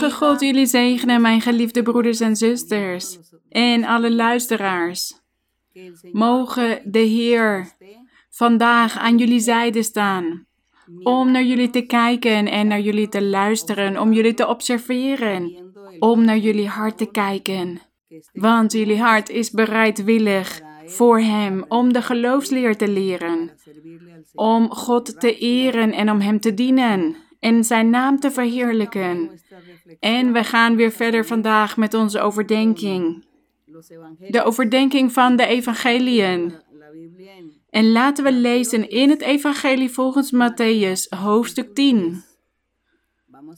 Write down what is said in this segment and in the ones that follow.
Mogen God jullie zegenen, mijn geliefde broeders en zusters, en alle luisteraars. Mogen de Heer vandaag aan jullie zijde staan, om naar jullie te kijken en naar jullie te luisteren, om jullie te observeren, om naar jullie hart te kijken. Want jullie hart is bereidwillig voor Hem om de geloofsleer te leren, om God te eren en om Hem te dienen en Zijn naam te verheerlijken. En we gaan weer verder vandaag met onze overdenking. De overdenking van de evangeliën. En laten we lezen in het evangelie volgens Matthäus, hoofdstuk 10.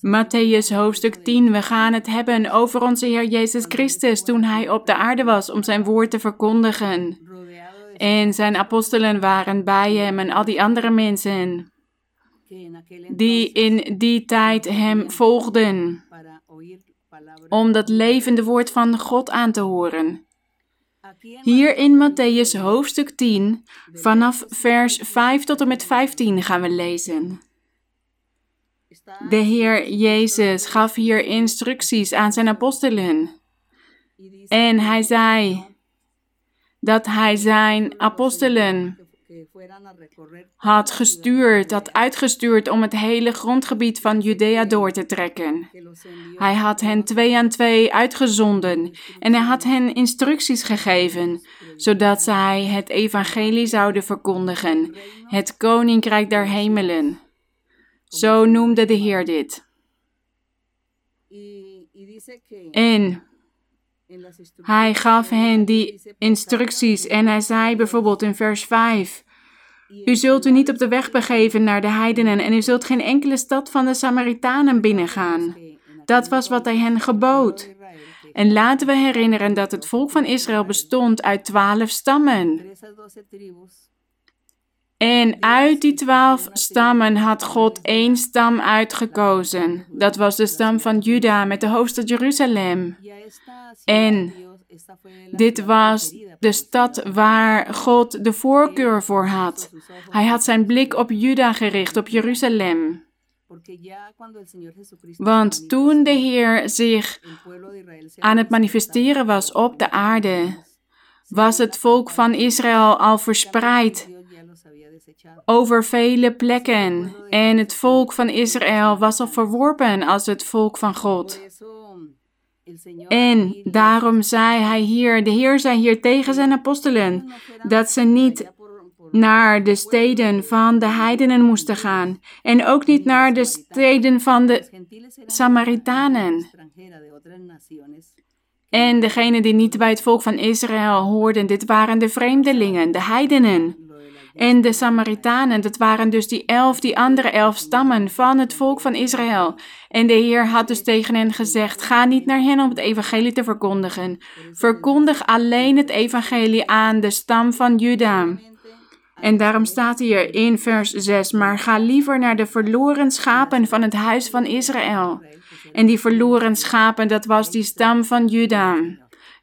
Matthäus hoofdstuk 10. We gaan het hebben over onze Heer Jezus Christus toen Hij op de aarde was om Zijn woord te verkondigen. En Zijn apostelen waren bij Hem en al die andere mensen die in die tijd Hem volgden om dat levende woord van God aan te horen. Hier in Matthäus hoofdstuk 10, vanaf vers 5 tot en met 15 gaan we lezen. De Heer Jezus gaf hier instructies aan zijn apostelen. En hij zei dat hij zijn apostelen had gestuurd, had uitgestuurd om het hele grondgebied van Judea door te trekken. Hij had hen twee aan twee uitgezonden en hij had hen instructies gegeven, zodat zij het evangelie zouden verkondigen, het koninkrijk der hemelen. Zo noemde de Heer dit. En hij gaf hen die instructies en hij zei bijvoorbeeld in vers 5: U zult u niet op de weg begeven naar de heidenen en u zult geen enkele stad van de Samaritanen binnengaan. Dat was wat hij hen gebood. En laten we herinneren dat het volk van Israël bestond uit twaalf stammen. En uit die twaalf stammen had God één stam uitgekozen. Dat was de stam van Juda met de hoofdstad Jeruzalem. En dit was de stad waar God de voorkeur voor had. Hij had zijn blik op Juda gericht, op Jeruzalem. Want toen de Heer zich aan het manifesteren was op de aarde, was het volk van Israël al verspreid over vele plekken. En het volk van Israël was al verworpen als het volk van God. En daarom zei hij hier, de Heer zei hier tegen zijn apostelen, dat ze niet naar de steden van de heidenen moesten gaan. En ook niet naar de steden van de Samaritanen. En degenen die niet bij het volk van Israël hoorden, dit waren de vreemdelingen, de heidenen. En de Samaritanen, dat waren dus die elf, die andere elf stammen van het volk van Israël. En de Heer had dus tegen hen gezegd: Ga niet naar hen om het evangelie te verkondigen. Verkondig alleen het evangelie aan de stam van Juda. En daarom staat hier in vers 6: Maar ga liever naar de verloren schapen van het huis van Israël. En die verloren schapen, dat was die stam van Juda.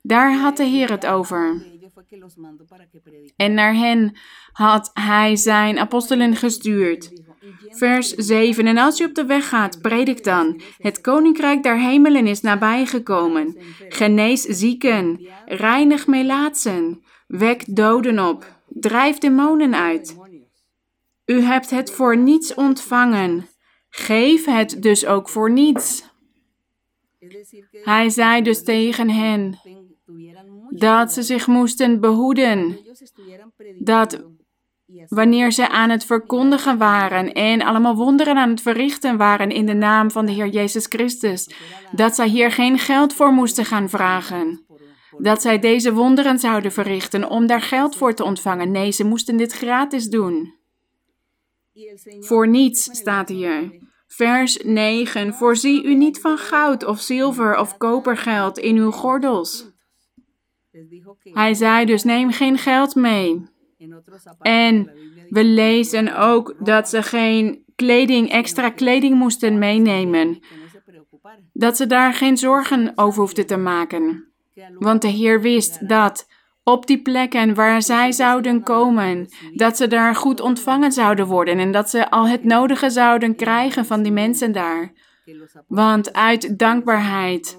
Daar had de Heer het over. En naar hen had hij zijn apostelen gestuurd. Vers 7. En als je op de weg gaat, predik dan. Het koninkrijk der hemelen is nabijgekomen. Genees zieken, reinig melaatsen, wek doden op, drijf demonen uit. U hebt het voor niets ontvangen. Geef het dus ook voor niets. Hij zei dus tegen hen dat ze zich moesten behoeden, dat wanneer ze aan het verkondigen waren en allemaal wonderen aan het verrichten waren in de naam van de Heer Jezus Christus, dat zij hier geen geld voor moesten gaan vragen. Dat zij deze wonderen zouden verrichten om daar geld voor te ontvangen. Nee, ze moesten dit gratis doen. Voor niets staat hier. Vers 9. Voorzie u niet van goud of zilver of kopergeld in uw gordels. Hij zei dus: neem geen geld mee. En we lezen ook dat ze geen kleding, extra kleding moesten meenemen. Dat ze daar geen zorgen over hoefden te maken. Want de Heer wist dat op die plekken waar zij zouden komen, dat ze daar goed ontvangen zouden worden en dat ze al het nodige zouden krijgen van die mensen daar. Want uit dankbaarheid,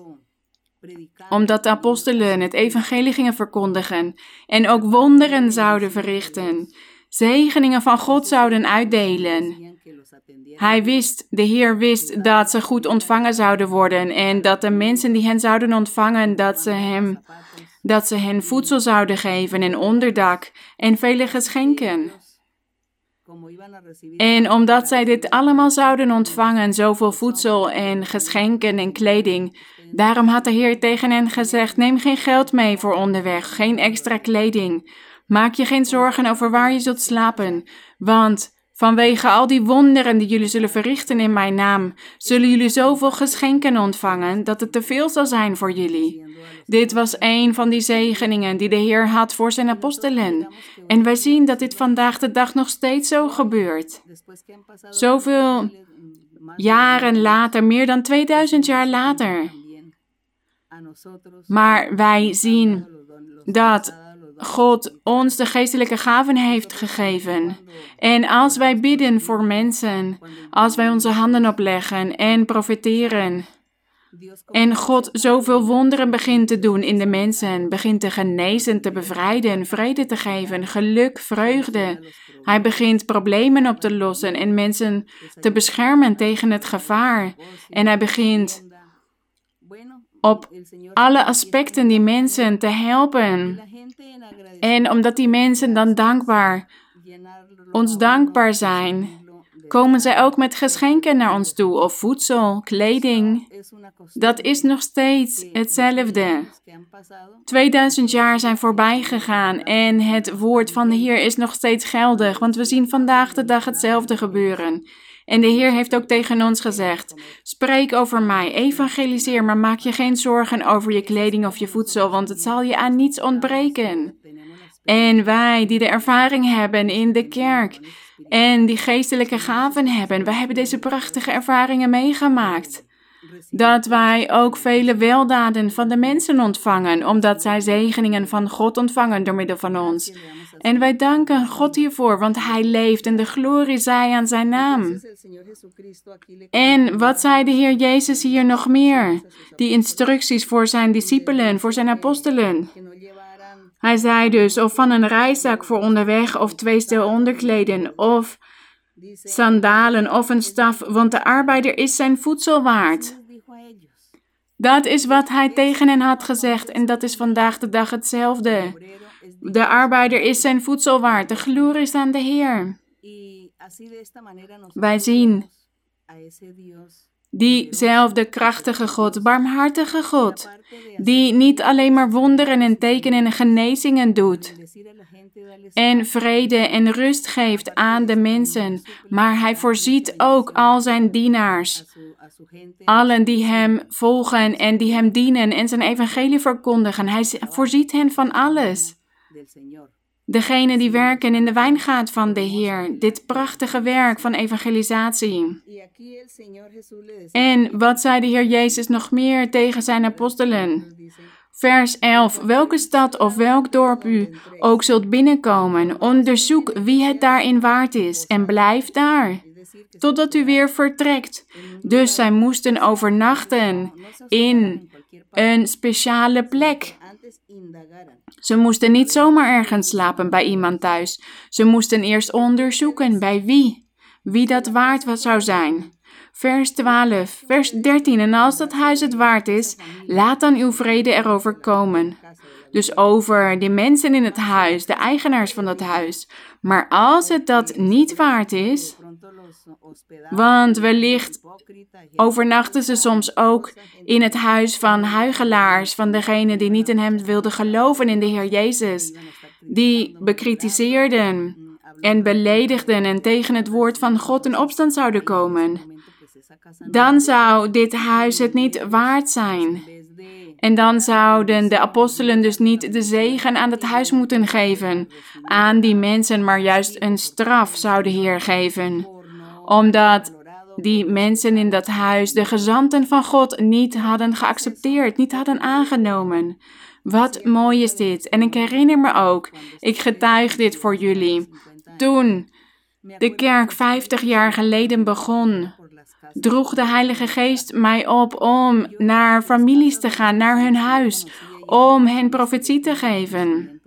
omdat de apostelen het evangelie gingen verkondigen en ook wonderen zouden verrichten, zegeningen van God zouden uitdelen. Hij wist, de Heer wist dat ze goed ontvangen zouden worden en dat de mensen die hen zouden ontvangen, dat ze hem, dat ze hen voedsel zouden geven en onderdak en vele geschenken. En omdat zij dit allemaal zouden ontvangen, zoveel voedsel en geschenken en kleding, daarom had de Heer tegen hen gezegd: Neem geen geld mee voor onderweg, geen extra kleding. Maak je geen zorgen over waar je zult slapen, want vanwege al die wonderen die jullie zullen verrichten in mijn naam, zullen jullie zoveel geschenken ontvangen dat het te veel zal zijn voor jullie. Dit was een van die zegeningen die de Heer had voor zijn apostelen. En wij zien dat dit vandaag de dag nog steeds zo gebeurt. Zoveel jaren later, meer dan 2000 jaar later. Maar wij zien dat God ons de geestelijke gaven heeft gegeven. En als wij bidden voor mensen, als wij onze handen opleggen en profiteren, en God zoveel wonderen begint te doen in de mensen, begint te genezen, te bevrijden, vrede te geven, geluk, vreugde. Hij begint problemen op te lossen en mensen te beschermen tegen het gevaar. En hij begint op alle aspecten die mensen te helpen. En omdat die mensen dan dankbaar, ons dankbaar zijn, komen zij ook met geschenken naar ons toe, of voedsel, kleding. Dat is nog steeds hetzelfde. 2000 jaar zijn voorbij gegaan en het woord van de Heer is nog steeds geldig, want we zien vandaag de dag hetzelfde gebeuren. En de Heer heeft ook tegen ons gezegd: Spreek over mij, evangeliseer, maar maak je geen zorgen over je kleding of je voedsel, want het zal je aan niets ontbreken. En wij die de ervaring hebben in de kerk en die geestelijke gaven hebben, wij hebben deze prachtige ervaringen meegemaakt. Dat wij ook vele weldaden van de mensen ontvangen, omdat zij zegeningen van God ontvangen door middel van ons. En wij danken God hiervoor, want Hij leeft en de glorie zij aan Zijn naam. En wat zei de Heer Jezus hier nog meer? Die instructies voor Zijn discipelen, voor Zijn apostelen. Hij zei dus, of van een reiszak voor onderweg, of twee stel onderkleden, of sandalen, of een staf, want de arbeider is zijn voedsel waard. Dat is wat hij tegen hen had gezegd en dat is vandaag de dag hetzelfde. De arbeider is zijn voedsel waard, de glorie is aan de Heer. Wij zien Diezelfde krachtige God, barmhartige God, die niet alleen maar wonderen en tekenen en genezingen doet en vrede en rust geeft aan de mensen, maar hij voorziet ook al zijn dienaars, allen die hem volgen en die hem dienen en zijn evangelie verkondigen. Hij voorziet hen van alles. Degene die werken in de wijngaard van de Heer, dit prachtige werk van evangelisatie. En wat zei de Heer Jezus nog meer tegen zijn apostelen? Vers 11. Welke stad of welk dorp u ook zult binnenkomen, onderzoek wie het daarin waard is en blijf daar, totdat u weer vertrekt. Dus zij moesten overnachten in een speciale plek. Ze moesten niet zomaar ergens slapen bij iemand thuis. Ze moesten eerst onderzoeken bij wie. Wie dat waard zou zijn. Vers 12, vers 13. En als dat huis het waard is, laat dan uw vrede erover komen. Dus over de mensen in het huis, de eigenaars van dat huis. Maar als het dat niet waard is, want wellicht overnachten ze soms ook in het huis van huigelaars, van degenen die niet in hem wilden geloven in de Heer Jezus, die bekritiseerden en beledigden en tegen het woord van God in opstand zouden komen. Dan zou dit huis het niet waard zijn. En dan zouden de apostelen dus niet de zegen aan het huis moeten geven, aan die mensen, maar juist een straf zou de Heer geven. Omdat die mensen in dat huis de gezanten van God niet hadden geaccepteerd, niet hadden aangenomen. Wat mooi is dit. En ik herinner me ook, ik getuig dit voor jullie. Toen de kerk 50 jaar geleden begon, droeg de Heilige Geest mij op om naar families te gaan, naar hun huis, om hen profetie te geven.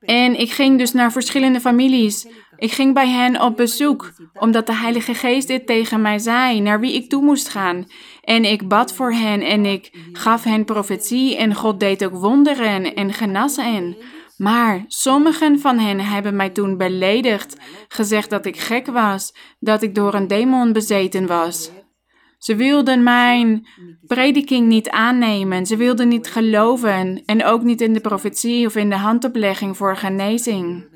En ik ging dus naar verschillende families. Ik ging bij hen op bezoek, omdat de Heilige Geest dit tegen mij zei, naar wie ik toe moest gaan. En ik bad voor hen en ik gaf hen profetie en God deed ook wonderen en genas hen. Maar sommigen van hen hebben mij toen beledigd, gezegd dat ik gek was, dat ik door een demon bezeten was. Ze wilden mijn prediking niet aannemen, ze wilden niet geloven en ook niet in de profetie of in de handoplegging voor genezing.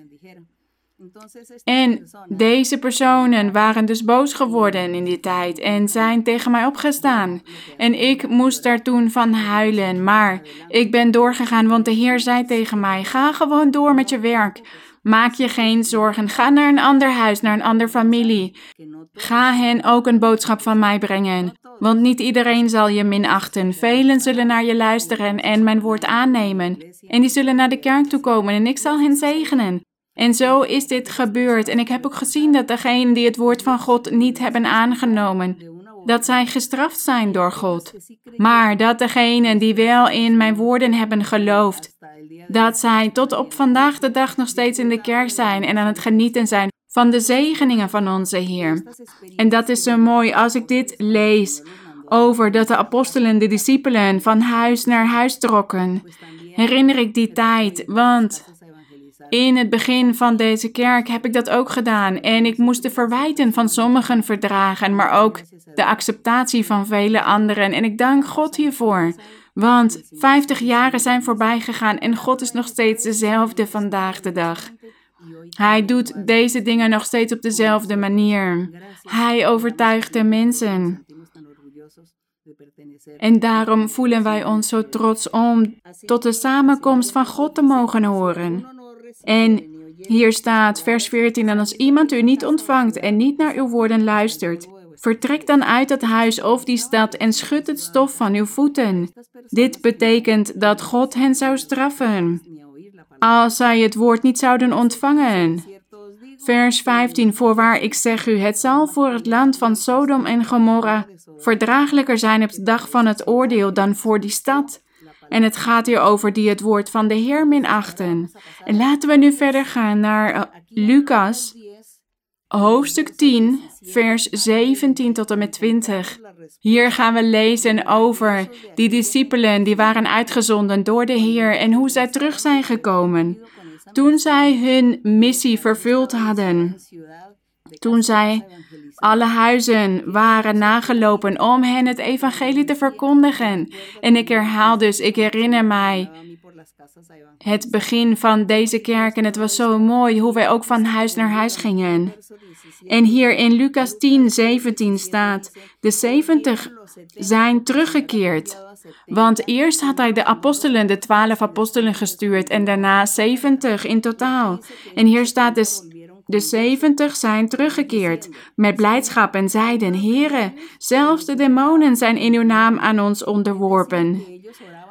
En deze personen waren dus boos geworden in die tijd en zijn tegen mij opgestaan. En ik moest daar toen van huilen, maar ik ben doorgegaan, want de Heer zei tegen mij: Ga gewoon door met je werk. Maak je geen zorgen. Ga naar een ander huis, naar een andere familie. Ga hen ook een boodschap van mij brengen. Want niet iedereen zal je minachten. Velen zullen naar je luisteren en mijn woord aannemen. En die zullen naar de kerk toe komen en ik zal hen zegenen. En zo is dit gebeurd. En ik heb ook gezien dat degenen die het woord van God niet hebben aangenomen, dat zij gestraft zijn door God. Maar dat degenen die wel in mijn woorden hebben geloofd, dat zij tot op vandaag de dag nog steeds in de kerk zijn en aan het genieten zijn van de zegeningen van onze Heer. En dat is zo mooi als ik dit lees over dat de apostelen, de discipelen van huis naar huis trokken. Herinner ik die tijd, want in het begin van deze kerk heb ik dat ook gedaan en ik moest de verwijten van sommigen verdragen, maar ook de acceptatie van vele anderen. En ik dank God hiervoor, want 50 jaren zijn voorbij gegaan en God is nog steeds dezelfde vandaag de dag. Hij doet deze dingen nog steeds op dezelfde manier. Hij overtuigt de mensen. En daarom voelen wij ons zo trots om tot de samenkomst van God te mogen horen. En hier staat vers 14, en als iemand u niet ontvangt en niet naar uw woorden luistert, vertrek dan uit het huis of die stad en schud het stof van uw voeten. Dit betekent dat God hen zou straffen als zij het woord niet zouden ontvangen. Vers 15, voorwaar ik zeg u, het zal voor het land van Sodom en Gomorra verdraaglijker zijn op de dag van het oordeel dan voor die stad. En het gaat hier over die het woord van de Heer minachten. En laten we nu verder gaan naar uh, Lucas, hoofdstuk 10, vers 17 tot en met 20. Hier gaan we lezen over die discipelen die waren uitgezonden door de Heer en hoe zij terug zijn gekomen. Toen zij hun missie vervuld hadden. Toen zij alle huizen waren nagelopen om hen het evangelie te verkondigen. En ik herhaal dus, ik herinner mij het begin van deze kerk en het was zo mooi hoe wij ook van huis naar huis gingen. En hier in Lucas 10, 17 staat, de 70 zijn teruggekeerd. Want eerst had hij de apostelen, de twaalf apostelen gestuurd en daarna 70 in totaal. En hier staat dus de zeventig zijn teruggekeerd met blijdschap en zeiden: Heere, zelfs de demonen zijn in uw naam aan ons onderworpen.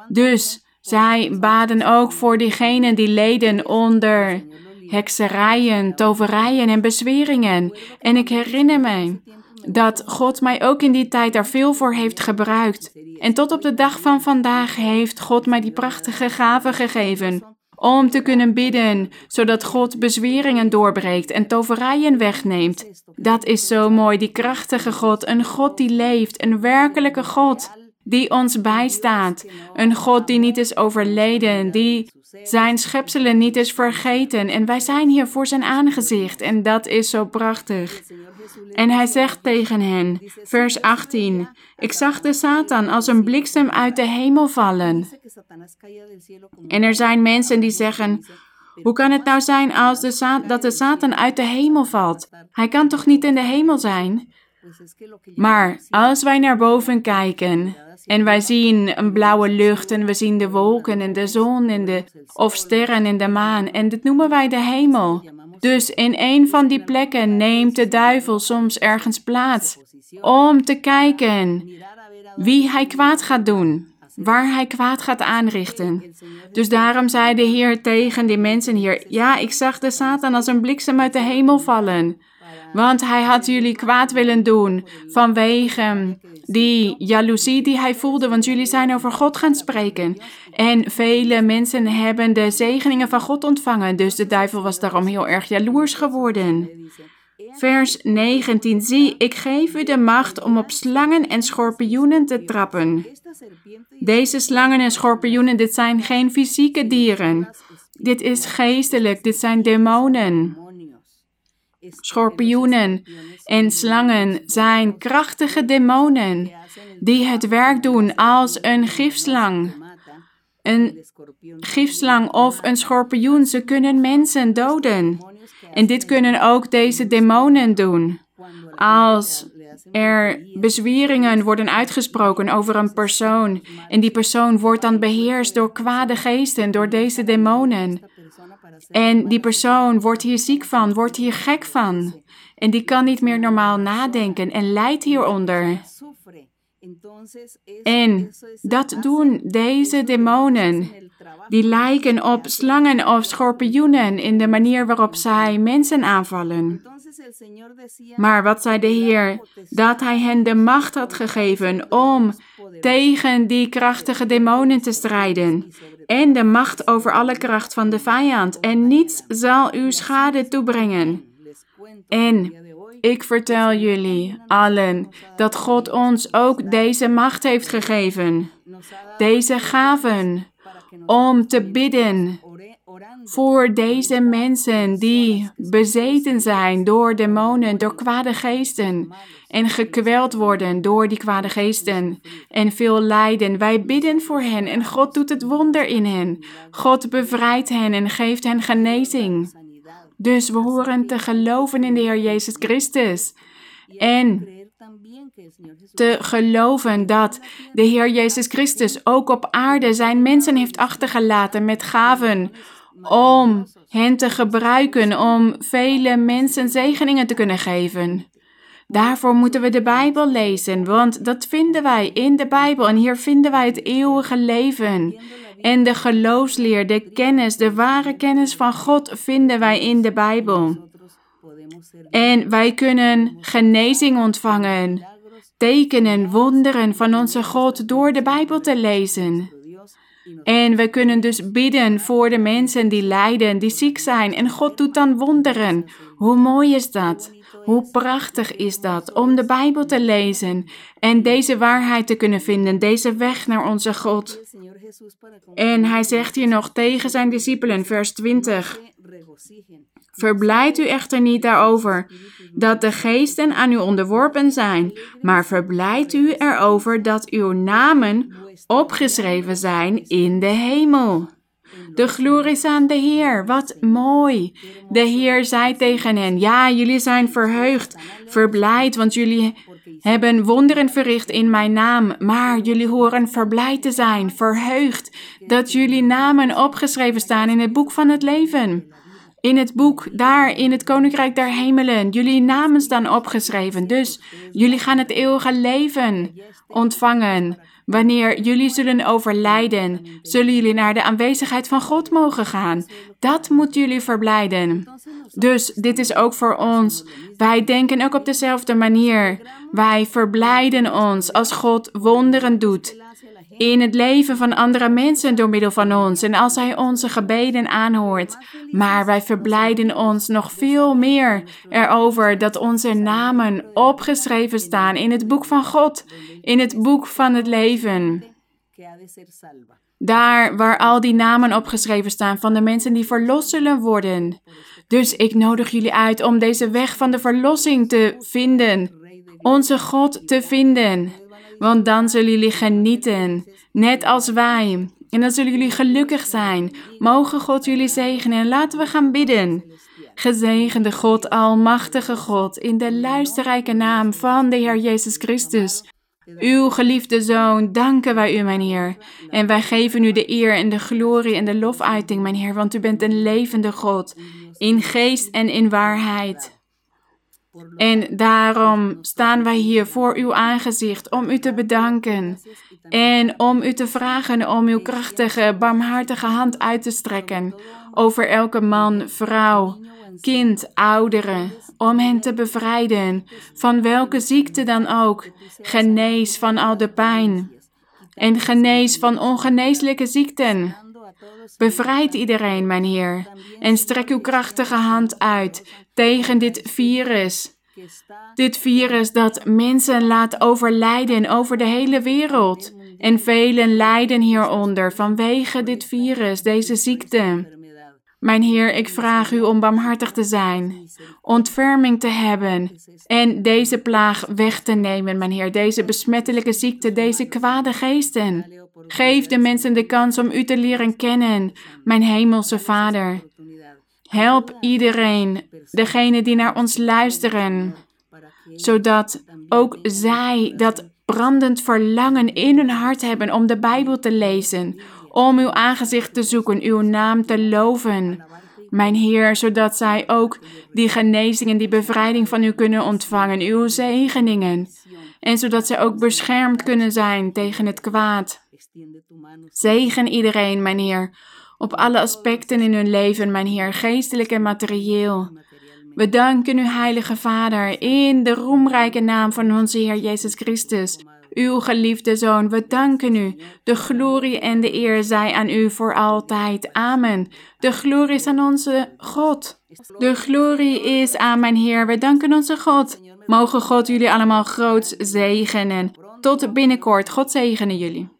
Dus zij baden ook voor diegenen die leden onder hekserijen, toverijen en bezweringen. En ik herinner mij dat God mij ook in die tijd daar veel voor heeft gebruikt. En tot op de dag van vandaag heeft God mij die prachtige gaven gegeven om te kunnen bidden, zodat God bezweringen doorbreekt en toverijen wegneemt. Dat is zo mooi, die krachtige God, een God die leeft, een werkelijke God die ons bijstaat, een God die niet is overleden, die zijn schepselen niet is vergeten. En wij zijn hier voor zijn aangezicht en dat is zo prachtig. En hij zegt tegen hen, vers 18, ik zag de Satan als een bliksem uit de hemel vallen. En er zijn mensen die zeggen, hoe kan het nou zijn als de dat de Satan uit de hemel valt? Hij kan toch niet in de hemel zijn? Maar als wij naar boven kijken en wij zien een blauwe lucht en we zien de wolken en de zon en de, of sterren en de maan en dat noemen wij de hemel. Dus in een van die plekken neemt de duivel soms ergens plaats om te kijken wie hij kwaad gaat doen, waar hij kwaad gaat aanrichten. Dus daarom zei de Heer tegen die mensen hier: Ja, ik zag de Satan als een bliksem uit de hemel vallen Want hij had jullie kwaad willen doen vanwege die jaloezie die hij voelde, want jullie zijn over God gaan spreken. En vele mensen hebben de zegeningen van God ontvangen, dus de duivel was daarom heel erg jaloers geworden. Vers 19. Zie, ik geef u de macht om op slangen en schorpioenen te trappen. Deze slangen en schorpioenen, dit zijn geen fysieke dieren. Dit is geestelijk, dit zijn demonen. Schorpioenen en slangen zijn krachtige demonen die het werk doen als een gifslang. Een gifslang of een schorpioen, ze kunnen mensen doden. En dit kunnen ook deze demonen doen. Als er bezweringen worden uitgesproken over een persoon en die persoon wordt dan beheerst door kwade geesten, door deze demonen. En die persoon wordt hier ziek van, wordt hier gek van. En die kan niet meer normaal nadenken en lijdt hieronder. En dat doen deze demonen. Die lijken op slangen of schorpioenen in de manier waarop zij mensen aanvallen. Maar wat zei de Heer? Dat Hij hen de macht had gegeven om tegen die krachtige demonen te strijden. En de macht over alle kracht van de vijand. En niets zal u schade toebrengen. En ik vertel jullie allen dat God ons ook deze macht heeft gegeven. Deze gaven om te bidden voor deze mensen die bezeten zijn door demonen, door kwade geesten en gekweld worden door die kwade geesten en veel lijden. Wij bidden voor hen en God doet het wonder in hen. God bevrijdt hen en geeft hen genezing. Dus we horen te geloven in de Heer Jezus Christus en te geloven dat de Heer Jezus Christus ook op aarde zijn mensen heeft achtergelaten met gaven om hen te gebruiken om vele mensen zegeningen te kunnen geven. Daarvoor moeten we de Bijbel lezen, want dat vinden wij in de Bijbel en hier vinden wij het eeuwige leven. En de geloofsleer, de kennis, de ware kennis van God vinden wij in de Bijbel. En wij kunnen genezing ontvangen, tekenen, wonderen van onze God door de Bijbel te lezen. En we kunnen dus bidden voor de mensen die lijden, die ziek zijn. En God doet dan wonderen. Hoe mooi is dat? Hoe prachtig is dat om de Bijbel te lezen en deze waarheid te kunnen vinden, deze weg naar onze God. En hij zegt hier nog tegen zijn discipelen, vers 20. Verblijd u echter niet daarover dat de geesten aan u onderworpen zijn, maar verblijd u erover dat uw namen opgeschreven zijn in de hemel. De glorie is aan de Heer. Wat mooi. De Heer zei tegen hen: Ja, jullie zijn verheugd, verblijd, want jullie hebben wonderen verricht in mijn naam. Maar jullie horen verblijd te zijn, verheugd, dat jullie namen opgeschreven staan in het boek van het leven. In het boek, daar in het Koninkrijk der Hemelen. Jullie namen staan opgeschreven. Dus jullie gaan het eeuwige leven ontvangen. Wanneer jullie zullen overlijden, zullen jullie naar de aanwezigheid van God mogen gaan. Dat moet jullie verblijden. Dus dit is ook voor ons. Wij denken ook op dezelfde manier. Wij verblijden ons als God wonderen doet in het leven van andere mensen door middel van ons en als Hij onze gebeden aanhoort. Maar wij verblijden ons nog veel meer erover dat onze namen opgeschreven staan in het boek van God, in het boek van het leven. Daar waar al die namen opgeschreven staan van de mensen die verlost zullen worden. Dus ik nodig jullie uit om deze weg van de verlossing te vinden, onze God te vinden. Want dan zullen jullie genieten, net als wij. En dan zullen jullie gelukkig zijn. Mogen God jullie zegenen en laten we gaan bidden. Gezegende God, Almachtige God, in de luisterrijke naam van de Heer Jezus Christus. Uw geliefde Zoon, danken wij u, mijn Heer. En wij geven u de eer en de glorie en de lofuiting, mijn Heer, want u bent een levende God, in geest en in waarheid. En daarom staan wij hier voor uw aangezicht om u te bedanken en om u te vragen om uw krachtige, barmhartige hand uit te strekken over elke man, vrouw, kind, ouderen, om hen te bevrijden van welke ziekte dan ook. Genees van al de pijn en genees van ongeneeslijke ziekten. Bevrijd iedereen, mijn Heer, en strek uw krachtige hand uit tegen dit virus. Dit virus dat mensen laat overlijden over de hele wereld. En velen lijden hieronder vanwege dit virus, deze ziekte. Mijn Heer, ik vraag u om barmhartig te zijn, ontferming te hebben en deze plaag weg te nemen, mijn Heer, deze besmettelijke ziekte, deze kwade geesten. Geef de mensen de kans om u te leren kennen, mijn hemelse Vader. Help iedereen, degene die naar ons luisteren, zodat ook zij dat brandend verlangen in hun hart hebben om de Bijbel te lezen, om uw aangezicht te zoeken, uw naam te loven. Mijn Heer, zodat zij ook die genezing en die bevrijding van u kunnen ontvangen, uw zegeningen. En zodat zij ook beschermd kunnen zijn tegen het kwaad. Zegen iedereen, mijn Heer, op alle aspecten in hun leven, mijn Heer, geestelijk en materieel. We danken u, Heilige Vader, in de roemrijke naam van onze Heer Jezus Christus uw geliefde Zoon. We danken u. De glorie en de eer zij aan u voor altijd. Amen. De glorie is aan onze God. De glorie is aan mijn Heer. We danken onze God. Mogen God jullie allemaal groots zegenen. Tot binnenkort. God zegene jullie.